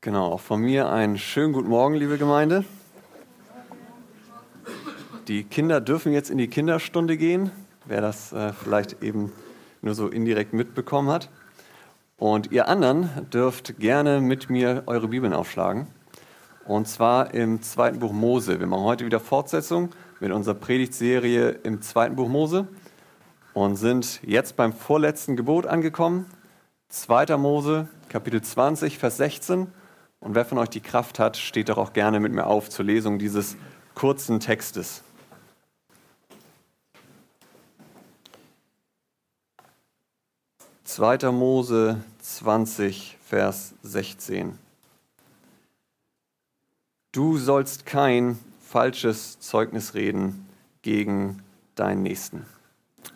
Genau, auch von mir einen schönen guten Morgen, liebe Gemeinde. Die Kinder dürfen jetzt in die Kinderstunde gehen, wer das äh, vielleicht eben nur so indirekt mitbekommen hat. Und ihr anderen dürft gerne mit mir eure Bibeln aufschlagen. Und zwar im zweiten Buch Mose. Wir machen heute wieder Fortsetzung mit unserer Predigtserie im zweiten Buch Mose und sind jetzt beim vorletzten Gebot angekommen. 2. Mose, Kapitel 20, Vers 16 und wer von euch die Kraft hat, steht doch auch gerne mit mir auf zur Lesung dieses kurzen Textes. Zweiter Mose 20, Vers 16. Du sollst kein falsches Zeugnis reden gegen deinen Nächsten.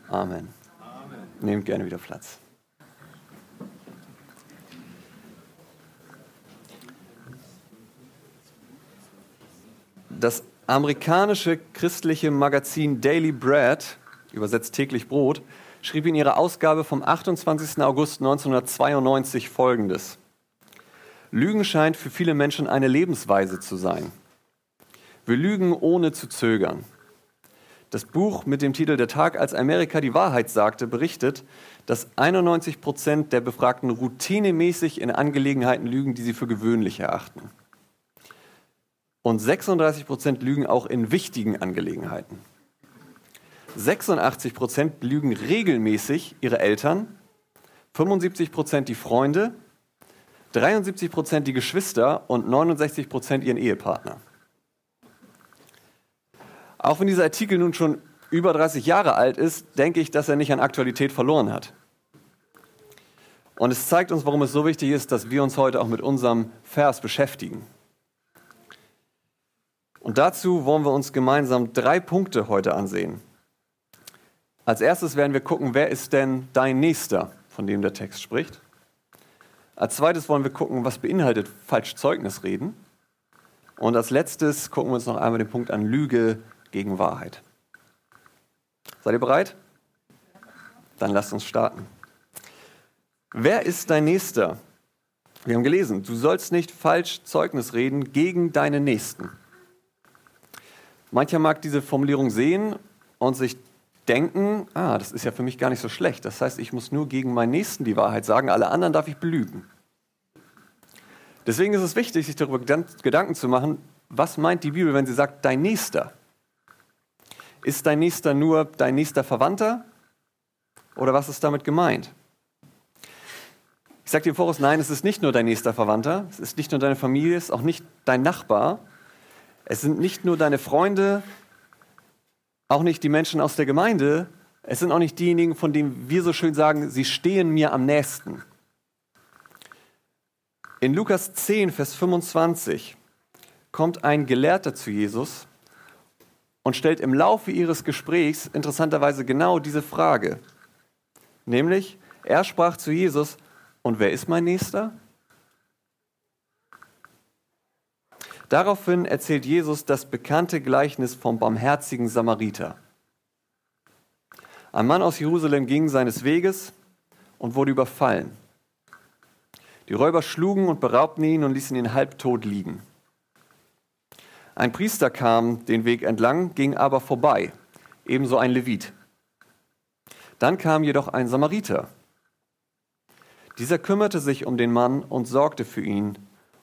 Amen. Amen. Nehmt gerne wieder Platz. Das amerikanische christliche Magazin Daily Bread, übersetzt täglich Brot, schrieb in ihrer Ausgabe vom 28. August 1992 Folgendes. Lügen scheint für viele Menschen eine Lebensweise zu sein. Wir lügen ohne zu zögern. Das Buch mit dem Titel Der Tag, als Amerika die Wahrheit sagte, berichtet, dass 91 Prozent der Befragten routinemäßig in Angelegenheiten lügen, die sie für gewöhnlich erachten. Und 36 Prozent lügen auch in wichtigen Angelegenheiten. 86 Prozent lügen regelmäßig ihre Eltern, 75 Prozent die Freunde, 73 Prozent die Geschwister und 69 Prozent ihren Ehepartner. Auch wenn dieser Artikel nun schon über 30 Jahre alt ist, denke ich, dass er nicht an Aktualität verloren hat. Und es zeigt uns, warum es so wichtig ist, dass wir uns heute auch mit unserem Vers beschäftigen. Und dazu wollen wir uns gemeinsam drei Punkte heute ansehen. Als erstes werden wir gucken, wer ist denn dein Nächster, von dem der Text spricht. Als zweites wollen wir gucken, was beinhaltet falsch Zeugnis reden. Und als letztes gucken wir uns noch einmal den Punkt an Lüge gegen Wahrheit. Seid ihr bereit? Dann lasst uns starten. Wer ist dein Nächster? Wir haben gelesen, du sollst nicht falsch Zeugnis reden gegen deinen Nächsten. Mancher mag diese Formulierung sehen und sich denken, ah, das ist ja für mich gar nicht so schlecht. Das heißt, ich muss nur gegen meinen Nächsten die Wahrheit sagen, alle anderen darf ich belügen. Deswegen ist es wichtig, sich darüber Gedanken zu machen, was meint die Bibel, wenn sie sagt, dein Nächster? Ist dein Nächster nur dein nächster Verwandter? Oder was ist damit gemeint? Ich sage dir im Voraus, nein, es ist nicht nur dein nächster Verwandter, es ist nicht nur deine Familie, es ist auch nicht dein Nachbar, es sind nicht nur deine Freunde, auch nicht die Menschen aus der Gemeinde, es sind auch nicht diejenigen, von denen wir so schön sagen, sie stehen mir am nächsten. In Lukas 10, Vers 25 kommt ein Gelehrter zu Jesus und stellt im Laufe ihres Gesprächs interessanterweise genau diese Frage. Nämlich, er sprach zu Jesus, und wer ist mein Nächster? Daraufhin erzählt Jesus das bekannte Gleichnis vom barmherzigen Samariter. Ein Mann aus Jerusalem ging seines Weges und wurde überfallen. Die Räuber schlugen und beraubten ihn und ließen ihn halbtot liegen. Ein Priester kam den Weg entlang, ging aber vorbei, ebenso ein Levit. Dann kam jedoch ein Samariter. Dieser kümmerte sich um den Mann und sorgte für ihn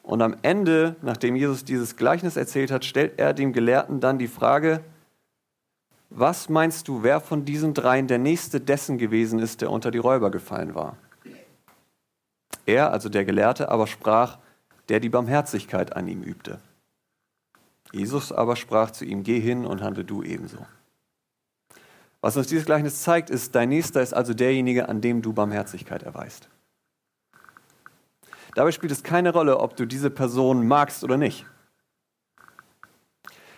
und am Ende, nachdem Jesus dieses Gleichnis erzählt hat, stellt er dem Gelehrten dann die Frage, was meinst du, wer von diesen dreien der nächste dessen gewesen ist, der unter die Räuber gefallen war? Er, also der Gelehrte, aber sprach, der die Barmherzigkeit an ihm übte. Jesus aber sprach zu ihm, geh hin und handle du ebenso. Was uns dieses Gleichnis zeigt, ist, dein Nächster ist also derjenige, an dem du Barmherzigkeit erweist. Dabei spielt es keine Rolle, ob du diese Person magst oder nicht.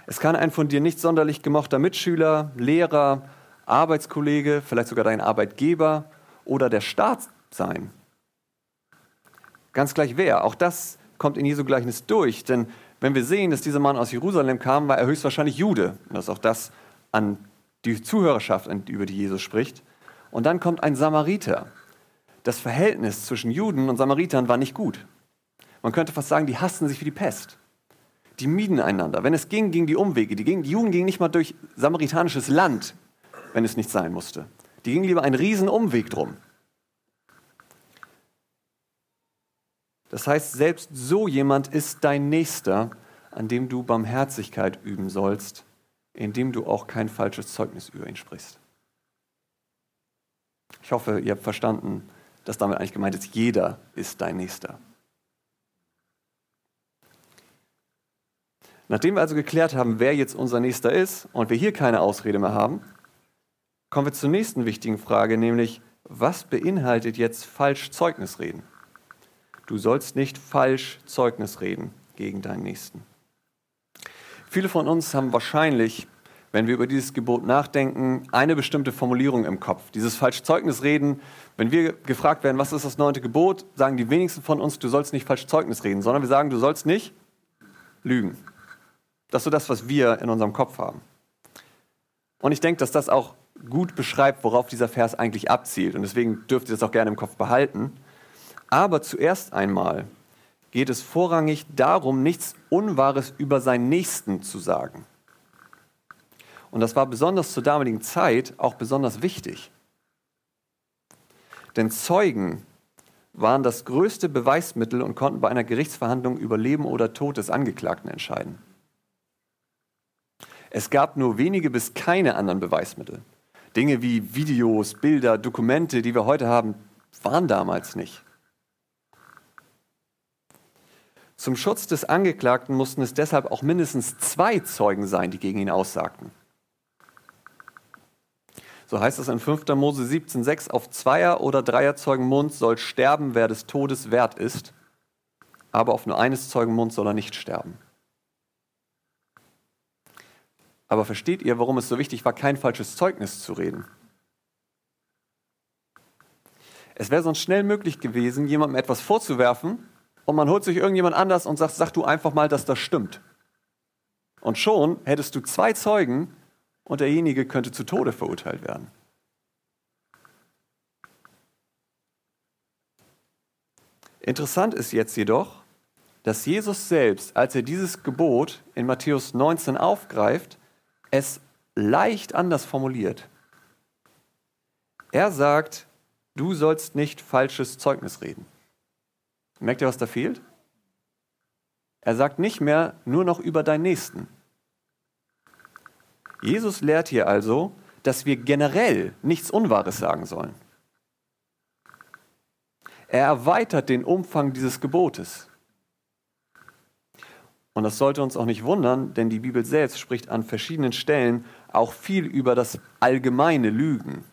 Es kann ein von dir nicht sonderlich gemochter Mitschüler, Lehrer, Arbeitskollege, vielleicht sogar dein Arbeitgeber oder der Staat sein. Ganz gleich wer. Auch das kommt in Jesu Gleichnis durch. Denn wenn wir sehen, dass dieser Mann aus Jerusalem kam, war er höchstwahrscheinlich Jude. Und das ist auch das an die Zuhörerschaft, über die Jesus spricht. Und dann kommt ein Samariter das Verhältnis zwischen Juden und Samaritern war nicht gut. Man könnte fast sagen, die hassten sich wie die Pest. Die mieden einander. Wenn es ging, gingen die Umwege. Die, gingen, die Juden gingen nicht mal durch samaritanisches Land, wenn es nicht sein musste. Die gingen lieber einen riesen Umweg drum. Das heißt, selbst so jemand ist dein Nächster, an dem du Barmherzigkeit üben sollst, indem du auch kein falsches Zeugnis über ihn sprichst. Ich hoffe, ihr habt verstanden, dass damit eigentlich gemeint ist, jeder ist dein Nächster. Nachdem wir also geklärt haben, wer jetzt unser Nächster ist und wir hier keine Ausrede mehr haben, kommen wir zur nächsten wichtigen Frage, nämlich, was beinhaltet jetzt falsch Zeugnis reden? Du sollst nicht falsch Zeugnis reden gegen deinen Nächsten. Viele von uns haben wahrscheinlich, wenn wir über dieses Gebot nachdenken, eine bestimmte Formulierung im Kopf. Dieses falsch Zeugnis reden, wenn wir gefragt werden, was ist das neunte Gebot, sagen die wenigsten von uns, du sollst nicht falsch Zeugnis reden, sondern wir sagen, du sollst nicht lügen. Das ist so das, was wir in unserem Kopf haben. Und ich denke, dass das auch gut beschreibt, worauf dieser Vers eigentlich abzielt. Und deswegen dürft ihr das auch gerne im Kopf behalten. Aber zuerst einmal geht es vorrangig darum, nichts Unwahres über seinen Nächsten zu sagen. Und das war besonders zur damaligen Zeit auch besonders wichtig. Denn Zeugen waren das größte Beweismittel und konnten bei einer Gerichtsverhandlung über Leben oder Tod des Angeklagten entscheiden. Es gab nur wenige bis keine anderen Beweismittel. Dinge wie Videos, Bilder, Dokumente, die wir heute haben, waren damals nicht. Zum Schutz des Angeklagten mussten es deshalb auch mindestens zwei Zeugen sein, die gegen ihn aussagten. So heißt es in 5. Mose 17,6: Auf Zweier- oder Dreierzeugen Mund soll sterben, wer des Todes wert ist, aber auf nur eines Zeugen Mund soll er nicht sterben. Aber versteht ihr, warum es so wichtig war, kein falsches Zeugnis zu reden? Es wäre sonst schnell möglich gewesen, jemandem etwas vorzuwerfen, und man holt sich irgendjemand anders und sagt, sag du einfach mal, dass das stimmt. Und schon hättest du zwei Zeugen und derjenige könnte zu Tode verurteilt werden. Interessant ist jetzt jedoch, dass Jesus selbst, als er dieses Gebot in Matthäus 19 aufgreift, es leicht anders formuliert. Er sagt, du sollst nicht falsches Zeugnis reden. Merkt ihr, was da fehlt? Er sagt nicht mehr nur noch über deinen Nächsten. Jesus lehrt hier also, dass wir generell nichts Unwahres sagen sollen. Er erweitert den Umfang dieses Gebotes. Und das sollte uns auch nicht wundern, denn die Bibel selbst spricht an verschiedenen Stellen auch viel über das allgemeine Lügen.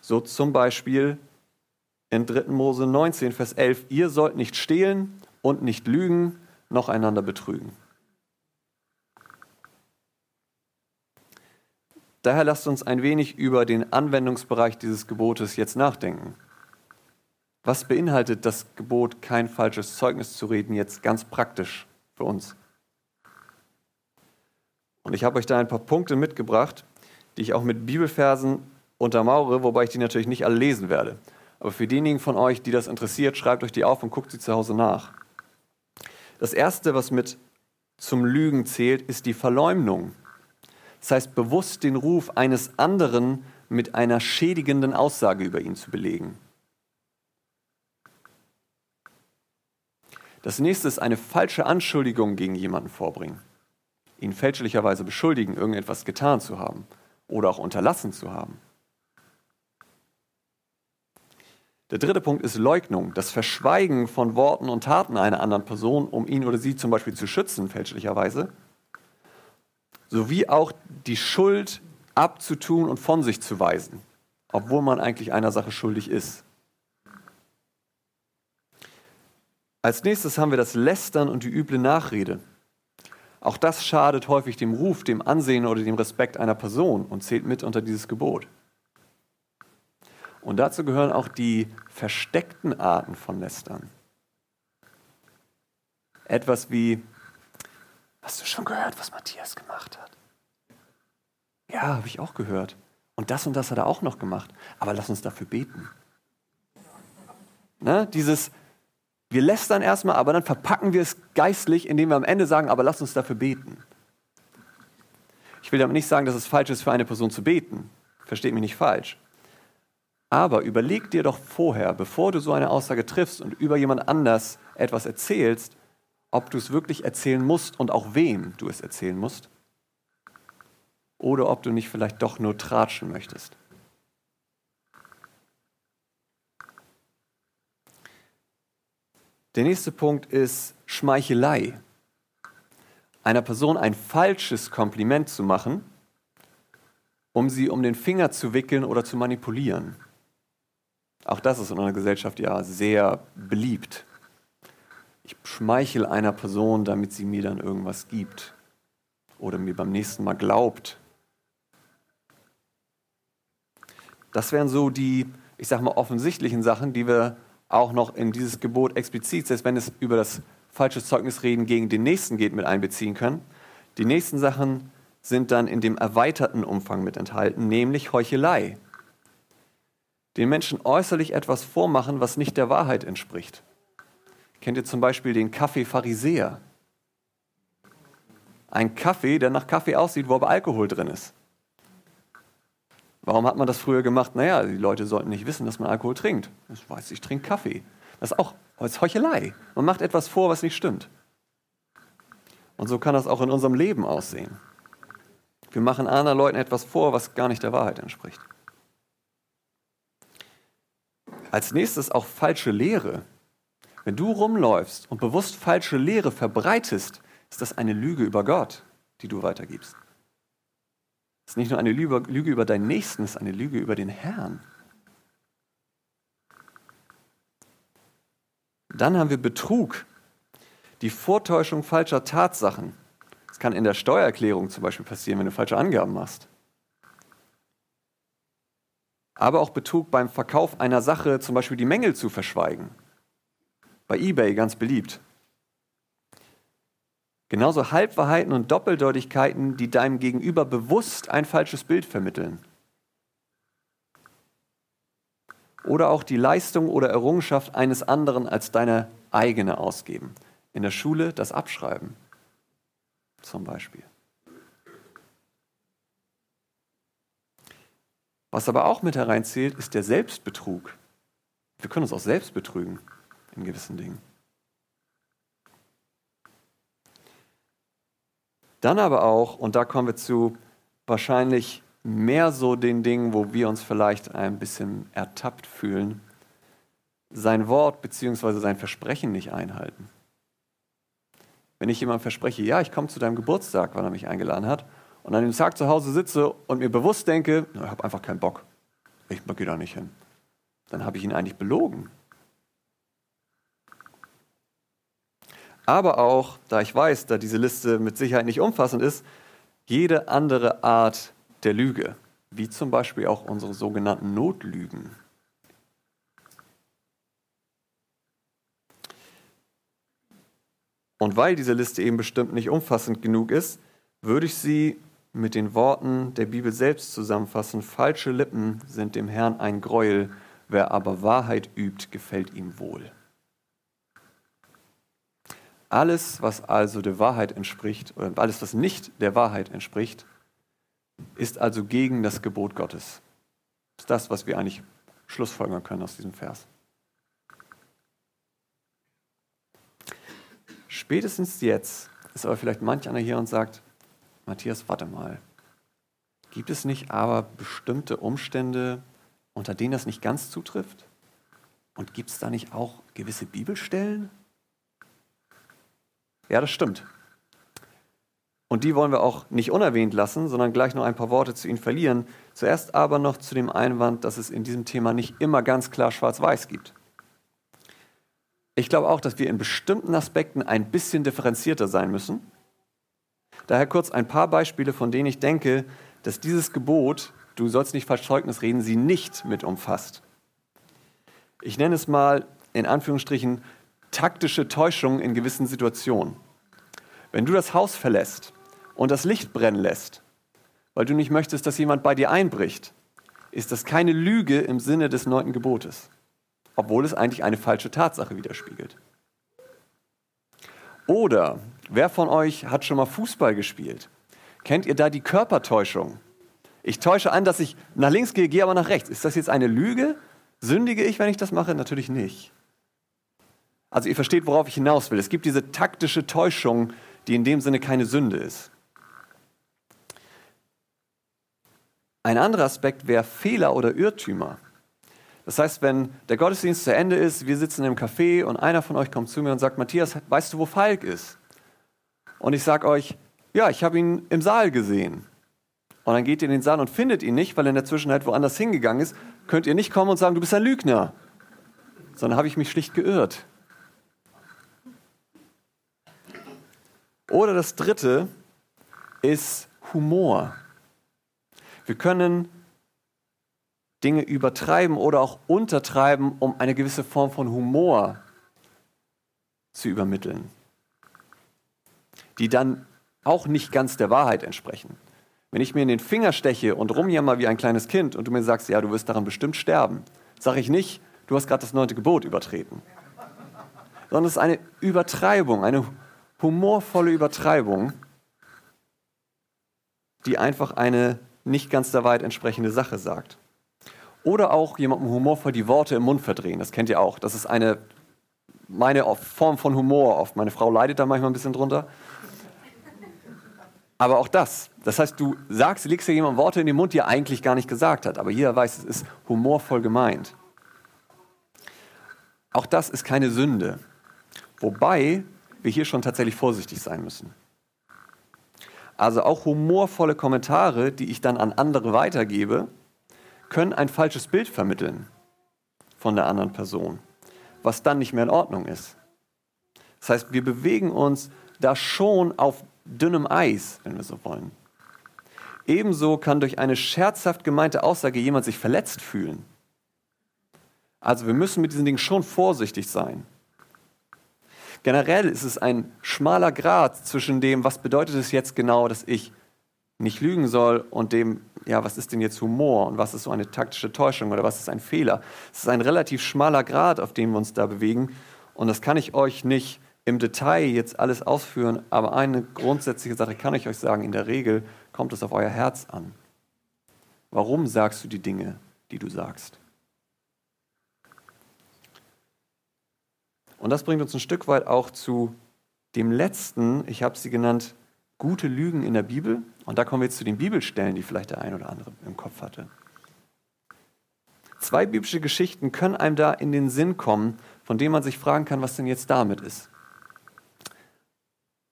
So zum Beispiel in 3. Mose 19, Vers 11, ihr sollt nicht stehlen und nicht lügen, noch einander betrügen. Daher lasst uns ein wenig über den Anwendungsbereich dieses Gebotes jetzt nachdenken. Was beinhaltet das Gebot, kein falsches Zeugnis zu reden, jetzt ganz praktisch für uns? Und ich habe euch da ein paar Punkte mitgebracht, die ich auch mit Bibelversen untermauere, wobei ich die natürlich nicht alle lesen werde. Aber für diejenigen von euch, die das interessiert, schreibt euch die auf und guckt sie zu Hause nach. Das Erste, was mit zum Lügen zählt, ist die Verleumdung. Das heißt, bewusst den Ruf eines anderen mit einer schädigenden Aussage über ihn zu belegen. Das nächste ist eine falsche Anschuldigung gegen jemanden vorbringen. Ihn fälschlicherweise beschuldigen, irgendetwas getan zu haben oder auch unterlassen zu haben. Der dritte Punkt ist Leugnung, das Verschweigen von Worten und Taten einer anderen Person, um ihn oder sie zum Beispiel zu schützen, fälschlicherweise. Sowie auch die Schuld abzutun und von sich zu weisen, obwohl man eigentlich einer Sache schuldig ist. Als nächstes haben wir das Lästern und die üble Nachrede. Auch das schadet häufig dem Ruf, dem Ansehen oder dem Respekt einer Person und zählt mit unter dieses Gebot. Und dazu gehören auch die versteckten Arten von Lästern. Etwas wie, hast du schon gehört, was Matthias gemacht hat? Ja, habe ich auch gehört. Und das und das hat er auch noch gemacht. Aber lass uns dafür beten. Ne? Dieses, Wir lästern erstmal, aber dann verpacken wir es geistlich, indem wir am Ende sagen, aber lass uns dafür beten. Ich will damit nicht sagen, dass es falsch ist, für eine Person zu beten. Versteht mich nicht falsch. Aber überleg dir doch vorher, bevor du so eine Aussage triffst und über jemand anders etwas erzählst, ob du es wirklich erzählen musst und auch wem du es erzählen musst. Oder ob du nicht vielleicht doch nur tratschen möchtest. Der nächste Punkt ist Schmeichelei. Einer Person ein falsches Kompliment zu machen, um sie um den Finger zu wickeln oder zu manipulieren. Auch das ist in unserer Gesellschaft ja sehr beliebt. Ich schmeichel einer Person, damit sie mir dann irgendwas gibt oder mir beim nächsten Mal glaubt. Das wären so die, ich sag mal, offensichtlichen Sachen, die wir auch noch in dieses Gebot explizit, selbst wenn es über das falsche Zeugnisreden gegen den Nächsten geht, mit einbeziehen können. Die nächsten Sachen sind dann in dem erweiterten Umfang mit enthalten, nämlich Heuchelei. Den Menschen äußerlich etwas vormachen, was nicht der Wahrheit entspricht. Kennt ihr zum Beispiel den Kaffee Pharisäer? Ein Kaffee, der nach Kaffee aussieht, wo aber Alkohol drin ist. Warum hat man das früher gemacht? Naja, die Leute sollten nicht wissen, dass man Alkohol trinkt. Ich weiß, ich trinke Kaffee. Das ist auch das Heuchelei. Man macht etwas vor, was nicht stimmt. Und so kann das auch in unserem Leben aussehen. Wir machen anderen Leuten etwas vor, was gar nicht der Wahrheit entspricht. Als nächstes auch falsche Lehre. Wenn du rumläufst und bewusst falsche Lehre verbreitest, ist das eine Lüge über Gott, die du weitergibst. Es ist nicht nur eine Lüge über deinen Nächsten, es ist eine Lüge über den Herrn. Dann haben wir Betrug, die Vortäuschung falscher Tatsachen. Das kann in der Steuererklärung zum Beispiel passieren, wenn du falsche Angaben machst. Aber auch Betrug beim Verkauf einer Sache, zum Beispiel die Mängel zu verschweigen. Bei eBay ganz beliebt. Genauso Halbwahrheiten und Doppeldeutigkeiten, die deinem Gegenüber bewusst ein falsches Bild vermitteln. Oder auch die Leistung oder Errungenschaft eines anderen als deine eigene ausgeben. In der Schule das Abschreiben zum Beispiel. Was aber auch mit hereinzählt, ist der Selbstbetrug. Wir können uns auch selbst betrügen in gewissen Dingen. Dann aber auch, und da kommen wir zu wahrscheinlich mehr so den Dingen, wo wir uns vielleicht ein bisschen ertappt fühlen, sein Wort bzw. sein Versprechen nicht einhalten. Wenn ich jemandem verspreche, ja, ich komme zu deinem Geburtstag, weil er mich eingeladen hat, und an dem Tag zu Hause sitze und mir bewusst denke, ich habe einfach keinen Bock, ich gehe da nicht hin, dann habe ich ihn eigentlich belogen. Aber auch, da ich weiß, da diese Liste mit Sicherheit nicht umfassend ist, jede andere Art der Lüge, wie zum Beispiel auch unsere sogenannten Notlügen. Und weil diese Liste eben bestimmt nicht umfassend genug ist, würde ich sie mit den Worten der Bibel selbst zusammenfassen. Falsche Lippen sind dem Herrn ein Greuel, wer aber Wahrheit übt, gefällt ihm wohl. Alles, was also der Wahrheit entspricht, oder alles, was nicht der Wahrheit entspricht, ist also gegen das Gebot Gottes. Das ist das, was wir eigentlich schlussfolgern können aus diesem Vers. Spätestens jetzt ist aber vielleicht manch einer hier und sagt, Matthias, warte mal. Gibt es nicht aber bestimmte Umstände, unter denen das nicht ganz zutrifft? Und gibt es da nicht auch gewisse Bibelstellen, ja, das stimmt. Und die wollen wir auch nicht unerwähnt lassen, sondern gleich noch ein paar Worte zu ihnen verlieren. Zuerst aber noch zu dem Einwand, dass es in diesem Thema nicht immer ganz klar schwarz-weiß gibt. Ich glaube auch, dass wir in bestimmten Aspekten ein bisschen differenzierter sein müssen. Daher kurz ein paar Beispiele, von denen ich denke, dass dieses Gebot, du sollst nicht falsch Zeugnis reden, sie nicht mit umfasst. Ich nenne es mal in Anführungsstrichen taktische Täuschung in gewissen Situationen. Wenn du das Haus verlässt und das Licht brennen lässt, weil du nicht möchtest, dass jemand bei dir einbricht, ist das keine Lüge im Sinne des neunten Gebotes, obwohl es eigentlich eine falsche Tatsache widerspiegelt. Oder wer von euch hat schon mal Fußball gespielt? Kennt ihr da die Körpertäuschung? Ich täusche an, dass ich nach links gehe, gehe aber nach rechts. Ist das jetzt eine Lüge? Sündige ich, wenn ich das mache? Natürlich nicht. Also ihr versteht, worauf ich hinaus will. Es gibt diese taktische Täuschung, die in dem Sinne keine Sünde ist. Ein anderer Aspekt wäre Fehler oder Irrtümer. Das heißt, wenn der Gottesdienst zu Ende ist, wir sitzen im Café und einer von euch kommt zu mir und sagt, Matthias, weißt du, wo Falk ist? Und ich sage euch, ja, ich habe ihn im Saal gesehen. Und dann geht ihr in den Saal und findet ihn nicht, weil er in der Zwischenzeit woanders hingegangen ist, könnt ihr nicht kommen und sagen, du bist ein Lügner. Sondern habe ich mich schlicht geirrt. Oder das dritte ist Humor. Wir können Dinge übertreiben oder auch untertreiben, um eine gewisse Form von Humor zu übermitteln, die dann auch nicht ganz der Wahrheit entsprechen. Wenn ich mir in den Finger steche und rumjammer wie ein kleines Kind und du mir sagst, ja, du wirst daran bestimmt sterben, sage ich nicht, du hast gerade das neunte Gebot übertreten. Sondern es ist eine Übertreibung, eine humorvolle Übertreibung, die einfach eine nicht ganz der Wahrheit entsprechende Sache sagt. Oder auch jemandem humorvoll die Worte im Mund verdrehen. Das kennt ihr auch. Das ist eine meine Form von Humor oft. Meine Frau leidet da manchmal ein bisschen drunter. Aber auch das. Das heißt, du sagst, legst dir jemandem Worte in den Mund, die er eigentlich gar nicht gesagt hat. Aber jeder weiß, es ist humorvoll gemeint. Auch das ist keine Sünde. Wobei wir hier schon tatsächlich vorsichtig sein müssen. Also auch humorvolle Kommentare, die ich dann an andere weitergebe, können ein falsches Bild vermitteln von der anderen Person, was dann nicht mehr in Ordnung ist. Das heißt, wir bewegen uns da schon auf dünnem Eis, wenn wir so wollen. Ebenso kann durch eine scherzhaft gemeinte Aussage jemand sich verletzt fühlen. Also wir müssen mit diesen Dingen schon vorsichtig sein. Generell ist es ein schmaler Grad zwischen dem, was bedeutet es jetzt genau, dass ich nicht lügen soll und dem, ja, was ist denn jetzt Humor und was ist so eine taktische Täuschung oder was ist ein Fehler. Es ist ein relativ schmaler Grad, auf dem wir uns da bewegen und das kann ich euch nicht im Detail jetzt alles ausführen, aber eine grundsätzliche Sache kann ich euch sagen, in der Regel kommt es auf euer Herz an. Warum sagst du die Dinge, die du sagst? Und das bringt uns ein Stück weit auch zu dem letzten, ich habe sie genannt, gute Lügen in der Bibel. Und da kommen wir jetzt zu den Bibelstellen, die vielleicht der ein oder andere im Kopf hatte. Zwei biblische Geschichten können einem da in den Sinn kommen, von denen man sich fragen kann, was denn jetzt damit ist.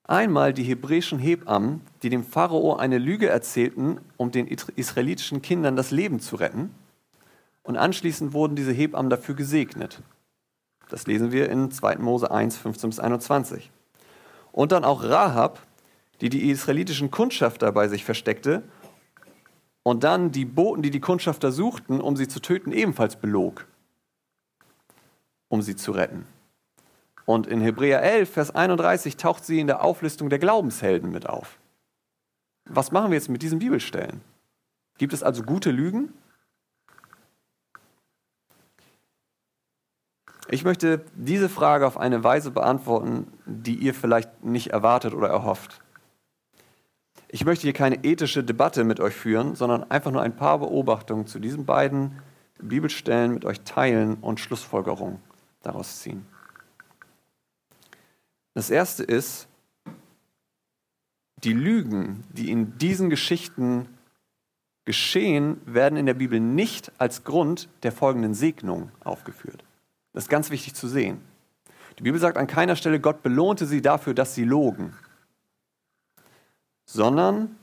Einmal die hebräischen Hebammen, die dem Pharao eine Lüge erzählten, um den israelitischen Kindern das Leben zu retten. Und anschließend wurden diese Hebammen dafür gesegnet. Das lesen wir in 2. Mose 1, 15 bis 21. Und dann auch Rahab, die die israelitischen Kundschafter bei sich versteckte und dann die Boten, die die Kundschafter suchten, um sie zu töten, ebenfalls belog, um sie zu retten. Und in Hebräer 11, Vers 31 taucht sie in der Auflistung der Glaubenshelden mit auf. Was machen wir jetzt mit diesen Bibelstellen? Gibt es also gute Lügen? Ich möchte diese Frage auf eine Weise beantworten, die ihr vielleicht nicht erwartet oder erhofft. Ich möchte hier keine ethische Debatte mit euch führen, sondern einfach nur ein paar Beobachtungen zu diesen beiden Bibelstellen mit euch teilen und Schlussfolgerungen daraus ziehen. Das erste ist, die Lügen, die in diesen Geschichten geschehen, werden in der Bibel nicht als Grund der folgenden Segnung aufgeführt. Das ist ganz wichtig zu sehen. Die Bibel sagt an keiner Stelle, Gott belohnte sie dafür, dass sie logen. Sondern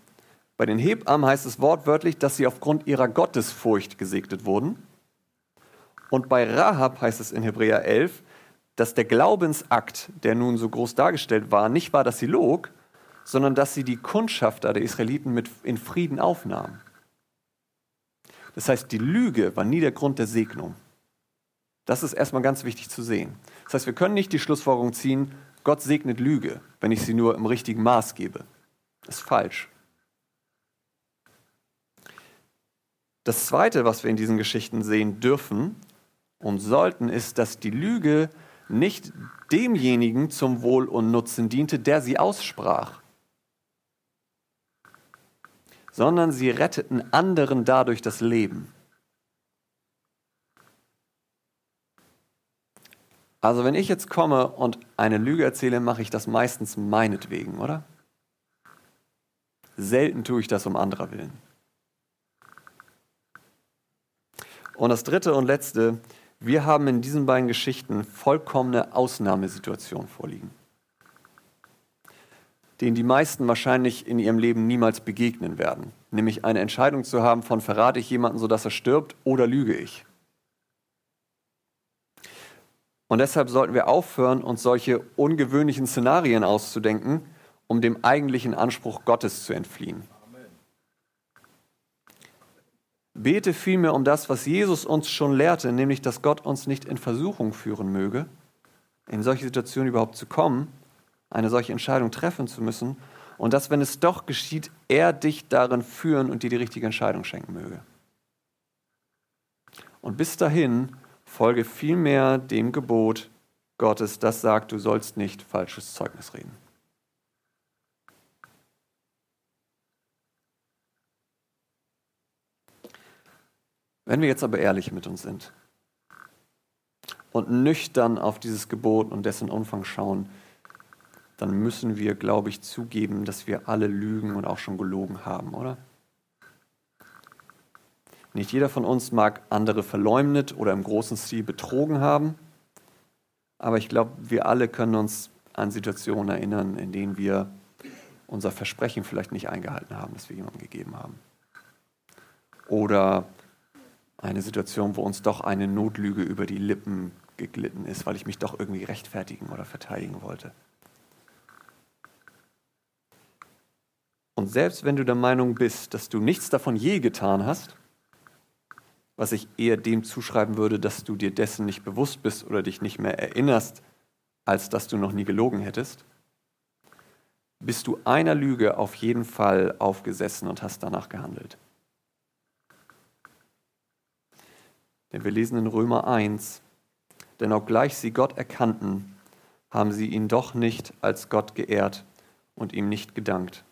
bei den Hebammen heißt es wortwörtlich, dass sie aufgrund ihrer Gottesfurcht gesegnet wurden. Und bei Rahab heißt es in Hebräer 11, dass der Glaubensakt, der nun so groß dargestellt war, nicht war, dass sie log, sondern dass sie die Kundschafter der Israeliten mit in Frieden aufnahm. Das heißt, die Lüge war nie der Grund der Segnung. Das ist erstmal ganz wichtig zu sehen. Das heißt, wir können nicht die Schlussfolgerung ziehen, Gott segnet Lüge, wenn ich sie nur im richtigen Maß gebe. Das ist falsch. Das Zweite, was wir in diesen Geschichten sehen dürfen und sollten, ist, dass die Lüge nicht demjenigen zum Wohl und Nutzen diente, der sie aussprach, sondern sie retteten anderen dadurch das Leben. Also wenn ich jetzt komme und eine Lüge erzähle, mache ich das meistens meinetwegen, oder? Selten tue ich das um anderer willen. Und das dritte und letzte, wir haben in diesen beiden Geschichten vollkommene Ausnahmesituationen vorliegen, denen die meisten wahrscheinlich in ihrem Leben niemals begegnen werden, nämlich eine Entscheidung zu haben von verrate ich jemanden, sodass er stirbt oder lüge ich. Und deshalb sollten wir aufhören, uns solche ungewöhnlichen Szenarien auszudenken, um dem eigentlichen Anspruch Gottes zu entfliehen. Bete vielmehr um das, was Jesus uns schon lehrte, nämlich dass Gott uns nicht in Versuchung führen möge, in solche Situationen überhaupt zu kommen, eine solche Entscheidung treffen zu müssen und dass, wenn es doch geschieht, er dich darin führen und dir die richtige Entscheidung schenken möge. Und bis dahin folge vielmehr dem Gebot Gottes, das sagt, du sollst nicht falsches Zeugnis reden. Wenn wir jetzt aber ehrlich mit uns sind und nüchtern auf dieses Gebot und dessen Umfang schauen, dann müssen wir, glaube ich, zugeben, dass wir alle lügen und auch schon gelogen haben, oder? Nicht jeder von uns mag andere verleumdet oder im großen Stil betrogen haben, aber ich glaube, wir alle können uns an Situationen erinnern, in denen wir unser Versprechen vielleicht nicht eingehalten haben, das wir jemandem gegeben haben. Oder eine Situation, wo uns doch eine Notlüge über die Lippen geglitten ist, weil ich mich doch irgendwie rechtfertigen oder verteidigen wollte. Und selbst wenn du der Meinung bist, dass du nichts davon je getan hast, was ich eher dem zuschreiben würde, dass du dir dessen nicht bewusst bist oder dich nicht mehr erinnerst, als dass du noch nie gelogen hättest, bist du einer Lüge auf jeden Fall aufgesessen und hast danach gehandelt. Denn wir lesen in Römer 1, denn obgleich sie Gott erkannten, haben sie ihn doch nicht als Gott geehrt und ihm nicht gedankt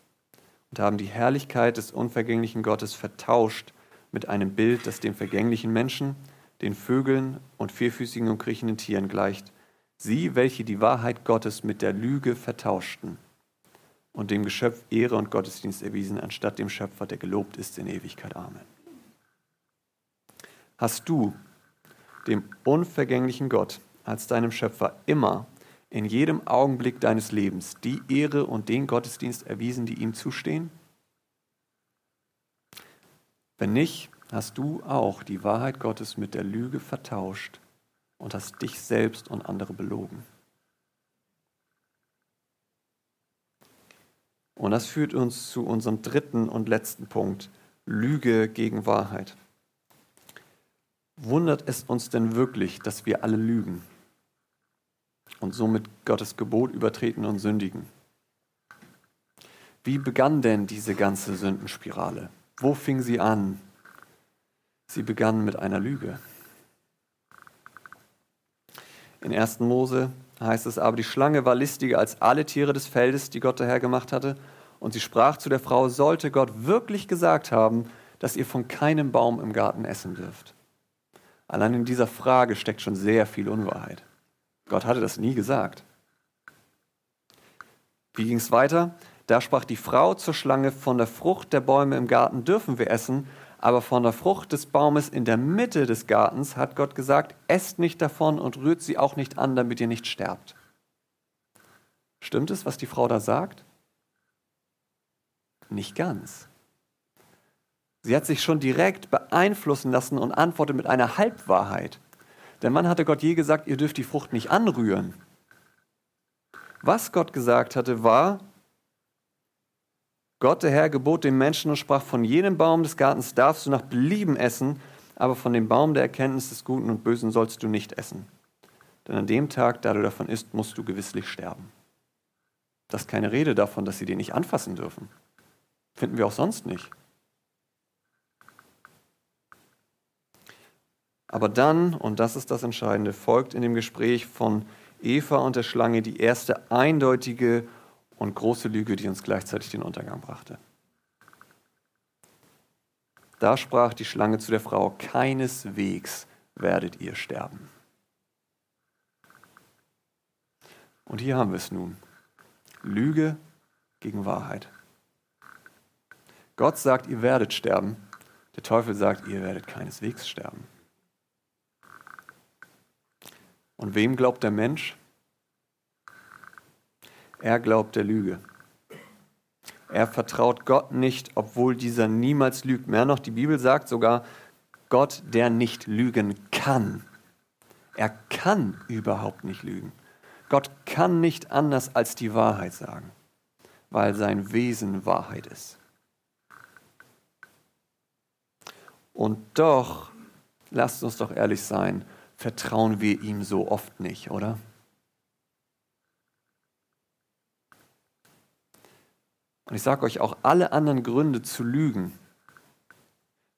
und haben die Herrlichkeit des unvergänglichen Gottes vertauscht mit einem Bild, das dem vergänglichen Menschen, den Vögeln und vierfüßigen und kriechenden Tieren gleicht, sie, welche die Wahrheit Gottes mit der Lüge vertauschten und dem Geschöpf Ehre und Gottesdienst erwiesen, anstatt dem Schöpfer, der gelobt ist in Ewigkeit. Amen hast du dem unvergänglichen Gott als deinem Schöpfer immer in jedem Augenblick deines Lebens die Ehre und den Gottesdienst erwiesen, die ihm zustehen? Wenn nicht, hast du auch die Wahrheit Gottes mit der Lüge vertauscht und hast dich selbst und andere belogen. Und das führt uns zu unserem dritten und letzten Punkt, Lüge gegen Wahrheit. Wundert es uns denn wirklich, dass wir alle lügen und somit Gottes Gebot übertreten und sündigen? Wie begann denn diese ganze Sündenspirale? Wo fing sie an? Sie begann mit einer Lüge. In 1. Mose heißt es aber, die Schlange war listiger als alle Tiere des Feldes, die Gott daher gemacht hatte. Und sie sprach zu der Frau, sollte Gott wirklich gesagt haben, dass ihr von keinem Baum im Garten essen dürft. Allein in dieser Frage steckt schon sehr viel Unwahrheit. Gott hatte das nie gesagt. Wie ging es weiter? Da sprach die Frau zur Schlange, von der Frucht der Bäume im Garten dürfen wir essen, aber von der Frucht des Baumes in der Mitte des Gartens hat Gott gesagt, esst nicht davon und rührt sie auch nicht an, damit ihr nicht sterbt. Stimmt es, was die Frau da sagt? Nicht ganz. Sie hat sich schon direkt beeinflussen lassen und antwortet mit einer Halbwahrheit. Denn wann hatte Gott je gesagt, ihr dürft die Frucht nicht anrühren? Was Gott gesagt hatte, war, Gott der Herr gebot dem Menschen und sprach, von jedem Baum des Gartens darfst du nach Belieben essen, aber von dem Baum der Erkenntnis des Guten und Bösen sollst du nicht essen. Denn an dem Tag, da du davon isst, musst du gewisslich sterben. Das ist keine Rede davon, dass sie den nicht anfassen dürfen. Finden wir auch sonst nicht. Aber dann, und das ist das Entscheidende, folgt in dem Gespräch von Eva und der Schlange die erste eindeutige und große Lüge, die uns gleichzeitig den Untergang brachte. Da sprach die Schlange zu der Frau, keineswegs werdet ihr sterben. Und hier haben wir es nun. Lüge gegen Wahrheit. Gott sagt, ihr werdet sterben. Der Teufel sagt, ihr werdet keineswegs sterben. Und wem glaubt der Mensch? Er glaubt der Lüge. Er vertraut Gott nicht, obwohl dieser niemals lügt. Mehr noch, die Bibel sagt sogar, Gott, der nicht lügen kann. Er kann überhaupt nicht lügen. Gott kann nicht anders als die Wahrheit sagen, weil sein Wesen Wahrheit ist. Und doch, lasst uns doch ehrlich sein, vertrauen wir ihm so oft nicht, oder? Und ich sage euch auch, alle anderen Gründe zu lügen,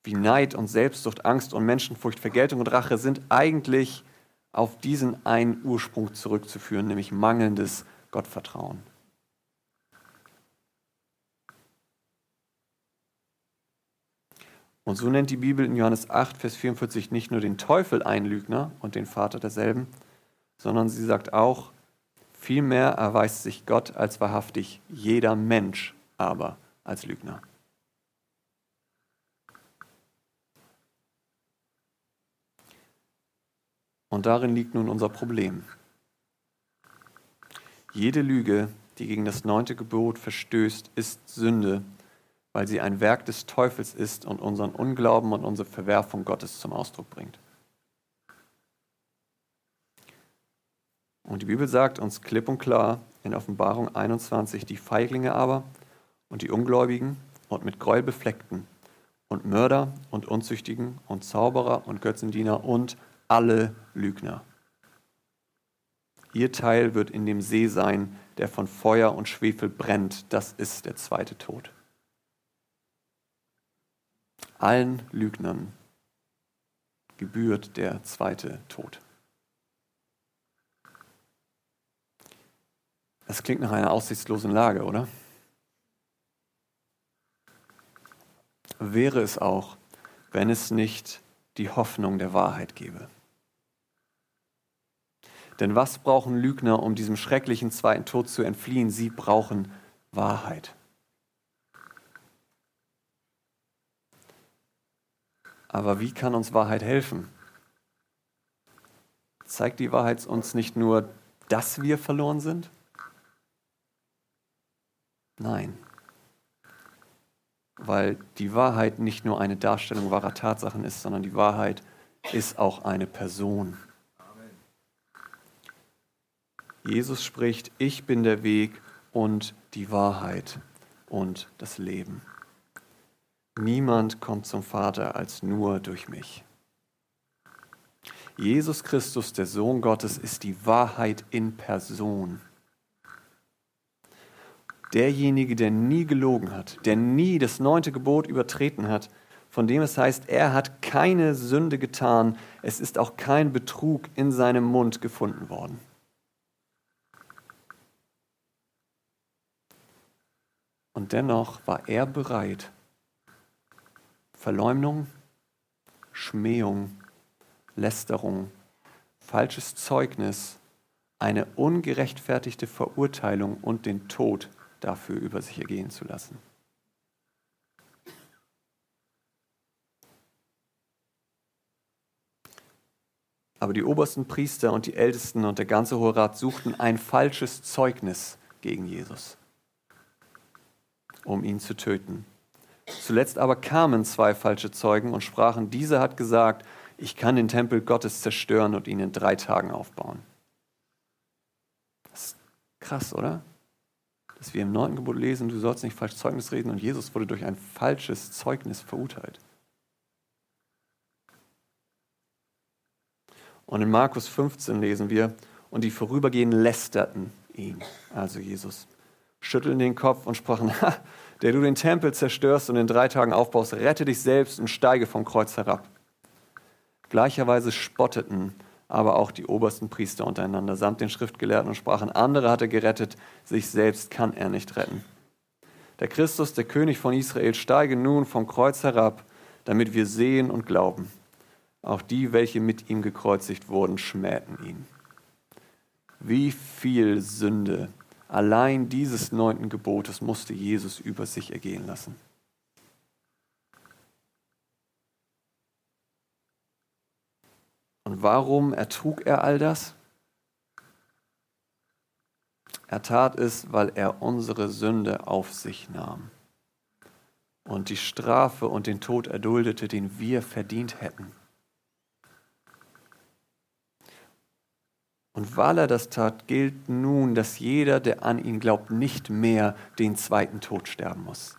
wie Neid und Selbstsucht, Angst und Menschenfurcht, Vergeltung und Rache, sind eigentlich auf diesen einen Ursprung zurückzuführen, nämlich mangelndes Gottvertrauen. Und so nennt die Bibel in Johannes 8, Vers 44 nicht nur den Teufel ein Lügner und den Vater derselben, sondern sie sagt auch, vielmehr erweist sich Gott als wahrhaftig jeder Mensch aber als Lügner. Und darin liegt nun unser Problem. Jede Lüge, die gegen das neunte Gebot verstößt, ist Sünde, weil sie ein Werk des Teufels ist und unseren Unglauben und unsere Verwerfung Gottes zum Ausdruck bringt. Und die Bibel sagt uns klipp und klar in Offenbarung 21, die Feiglinge aber, und die Ungläubigen und mit Gräuel befleckten und Mörder und Unzüchtigen und Zauberer und Götzendiener und alle Lügner. Ihr Teil wird in dem See sein, der von Feuer und Schwefel brennt. Das ist der zweite Tod. Allen Lügnern gebührt der zweite Tod. Das klingt nach einer aussichtslosen Lage, oder? Wäre es auch, wenn es nicht die Hoffnung der Wahrheit gäbe. Denn was brauchen Lügner, um diesem schrecklichen zweiten Tod zu entfliehen? Sie brauchen Wahrheit. Aber wie kann uns Wahrheit helfen? Zeigt die Wahrheit uns nicht nur, dass wir verloren sind? Nein weil die Wahrheit nicht nur eine Darstellung wahrer Tatsachen ist, sondern die Wahrheit ist auch eine Person. Jesus spricht, ich bin der Weg und die Wahrheit und das Leben. Niemand kommt zum Vater als nur durch mich. Jesus Christus, der Sohn Gottes, ist die Wahrheit in Person derjenige, der nie gelogen hat, der nie das neunte Gebot übertreten hat, von dem es heißt, er hat keine Sünde getan, es ist auch kein Betrug in seinem Mund gefunden worden. Und dennoch war er bereit, Verleumdung, Schmähung, Lästerung, falsches Zeugnis, eine ungerechtfertigte Verurteilung und den Tod dafür über sich ergehen zu lassen. Aber die obersten Priester und die Ältesten und der ganze Hohe Rat suchten ein falsches Zeugnis gegen Jesus, um ihn zu töten. Zuletzt aber kamen zwei falsche Zeugen und sprachen, dieser hat gesagt, ich kann den Tempel Gottes zerstören und ihn in drei Tagen aufbauen. Das ist krass, oder? Dass wir im neunten Gebot lesen, du sollst nicht falsch Zeugnis reden und Jesus wurde durch ein falsches Zeugnis verurteilt. Und in Markus 15 lesen wir, und die Vorübergehenden lästerten ihn, also Jesus, schütteln den Kopf und sprachen, ha, der du den Tempel zerstörst und in drei Tagen aufbaust, rette dich selbst und steige vom Kreuz herab. Gleicherweise spotteten aber auch die obersten Priester untereinander samt den Schriftgelehrten und sprachen, andere hat er gerettet, sich selbst kann er nicht retten. Der Christus, der König von Israel, steige nun vom Kreuz herab, damit wir sehen und glauben. Auch die, welche mit ihm gekreuzigt wurden, schmähten ihn. Wie viel Sünde allein dieses neunten Gebotes musste Jesus über sich ergehen lassen. Und warum ertrug er all das? Er tat es, weil er unsere Sünde auf sich nahm und die Strafe und den Tod erduldete, den wir verdient hätten. Und weil er das tat, gilt nun, dass jeder, der an ihn glaubt, nicht mehr den zweiten Tod sterben muss,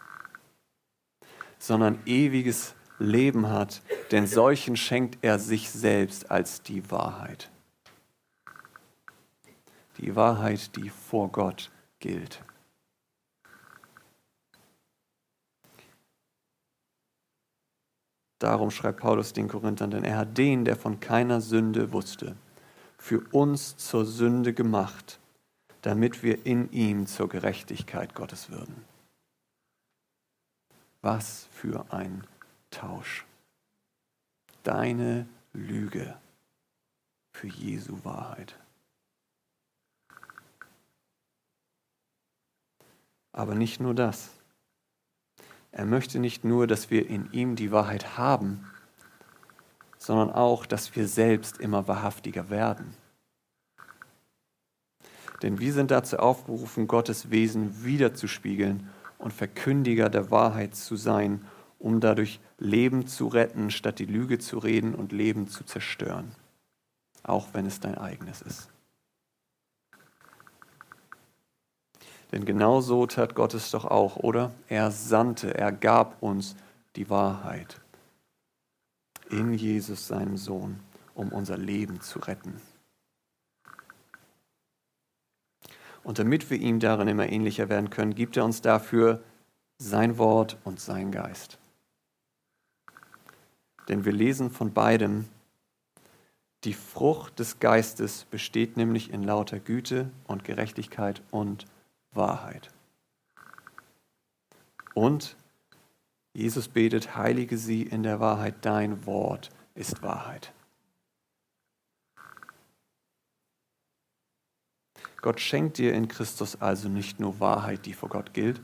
sondern ewiges Leben hat, denn solchen schenkt er sich selbst als die Wahrheit. Die Wahrheit, die vor Gott gilt. Darum schreibt Paulus den Korinthern, denn er hat den, der von keiner Sünde wusste, für uns zur Sünde gemacht, damit wir in ihm zur Gerechtigkeit Gottes würden. Was für ein Tausch. Deine Lüge für Jesu Wahrheit. Aber nicht nur das. Er möchte nicht nur, dass wir in ihm die Wahrheit haben, sondern auch, dass wir selbst immer wahrhaftiger werden. Denn wir sind dazu aufgerufen, Gottes Wesen wiederzuspiegeln und Verkündiger der Wahrheit zu sein um dadurch Leben zu retten, statt die Lüge zu reden und Leben zu zerstören, auch wenn es dein eigenes ist. Denn genau so tat Gott es doch auch, oder? Er sandte, er gab uns die Wahrheit in Jesus, seinem Sohn, um unser Leben zu retten. Und damit wir ihm darin immer ähnlicher werden können, gibt er uns dafür sein Wort und sein Geist. Denn wir lesen von beidem, die Frucht des Geistes besteht nämlich in lauter Güte und Gerechtigkeit und Wahrheit. Und Jesus betet, heilige sie in der Wahrheit, dein Wort ist Wahrheit. Gott schenkt dir in Christus also nicht nur Wahrheit, die vor Gott gilt,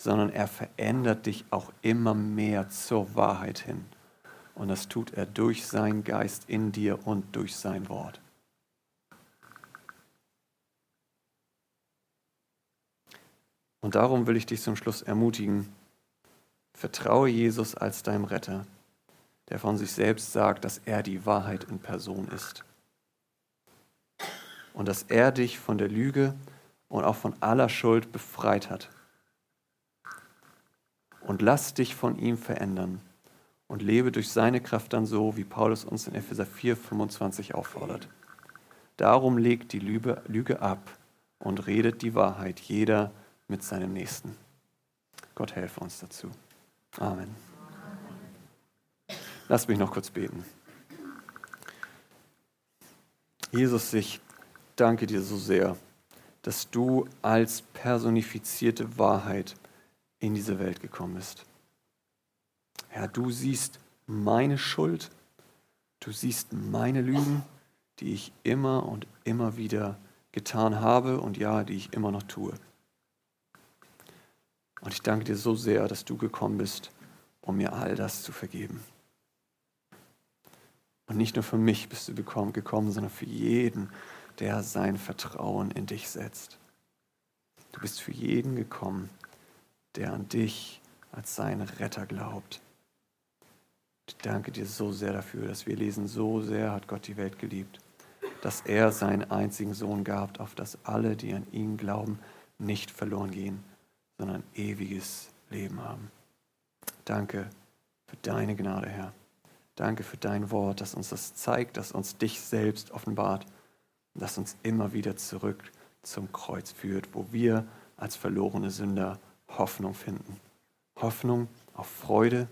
sondern er verändert dich auch immer mehr zur Wahrheit hin. Und das tut er durch seinen Geist in dir und durch sein Wort. Und darum will ich dich zum Schluss ermutigen, vertraue Jesus als deinem Retter, der von sich selbst sagt, dass er die Wahrheit in Person ist. Und dass er dich von der Lüge und auch von aller Schuld befreit hat und lass dich von ihm verändern und lebe durch seine Kraft dann so, wie Paulus uns in Epheser 4, 25 auffordert. Darum legt die Lüge, Lüge ab und redet die Wahrheit, jeder mit seinem Nächsten. Gott helfe uns dazu. Amen. Lass mich noch kurz beten. Jesus, ich danke dir so sehr, dass du als personifizierte Wahrheit in diese Welt gekommen bist. Herr, du siehst meine Schuld, du siehst meine Lügen, die ich immer und immer wieder getan habe und ja, die ich immer noch tue. Und ich danke dir so sehr, dass du gekommen bist, um mir all das zu vergeben. Und nicht nur für mich bist du gekommen, sondern für jeden, der sein Vertrauen in dich setzt. Du bist für jeden gekommen, der an dich als seinen Retter glaubt. Ich danke dir so sehr dafür, dass wir lesen, so sehr hat Gott die Welt geliebt, dass er seinen einzigen Sohn gab, auf dass alle, die an ihn glauben, nicht verloren gehen, sondern ewiges Leben haben. Danke für deine Gnade, Herr. Danke für dein Wort, das uns das zeigt, das uns dich selbst offenbart, das uns immer wieder zurück zum Kreuz führt, wo wir als verlorene Sünder Hoffnung finden. Hoffnung auf Freude,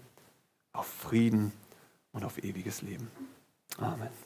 auf Frieden und auf ewiges Leben. Amen.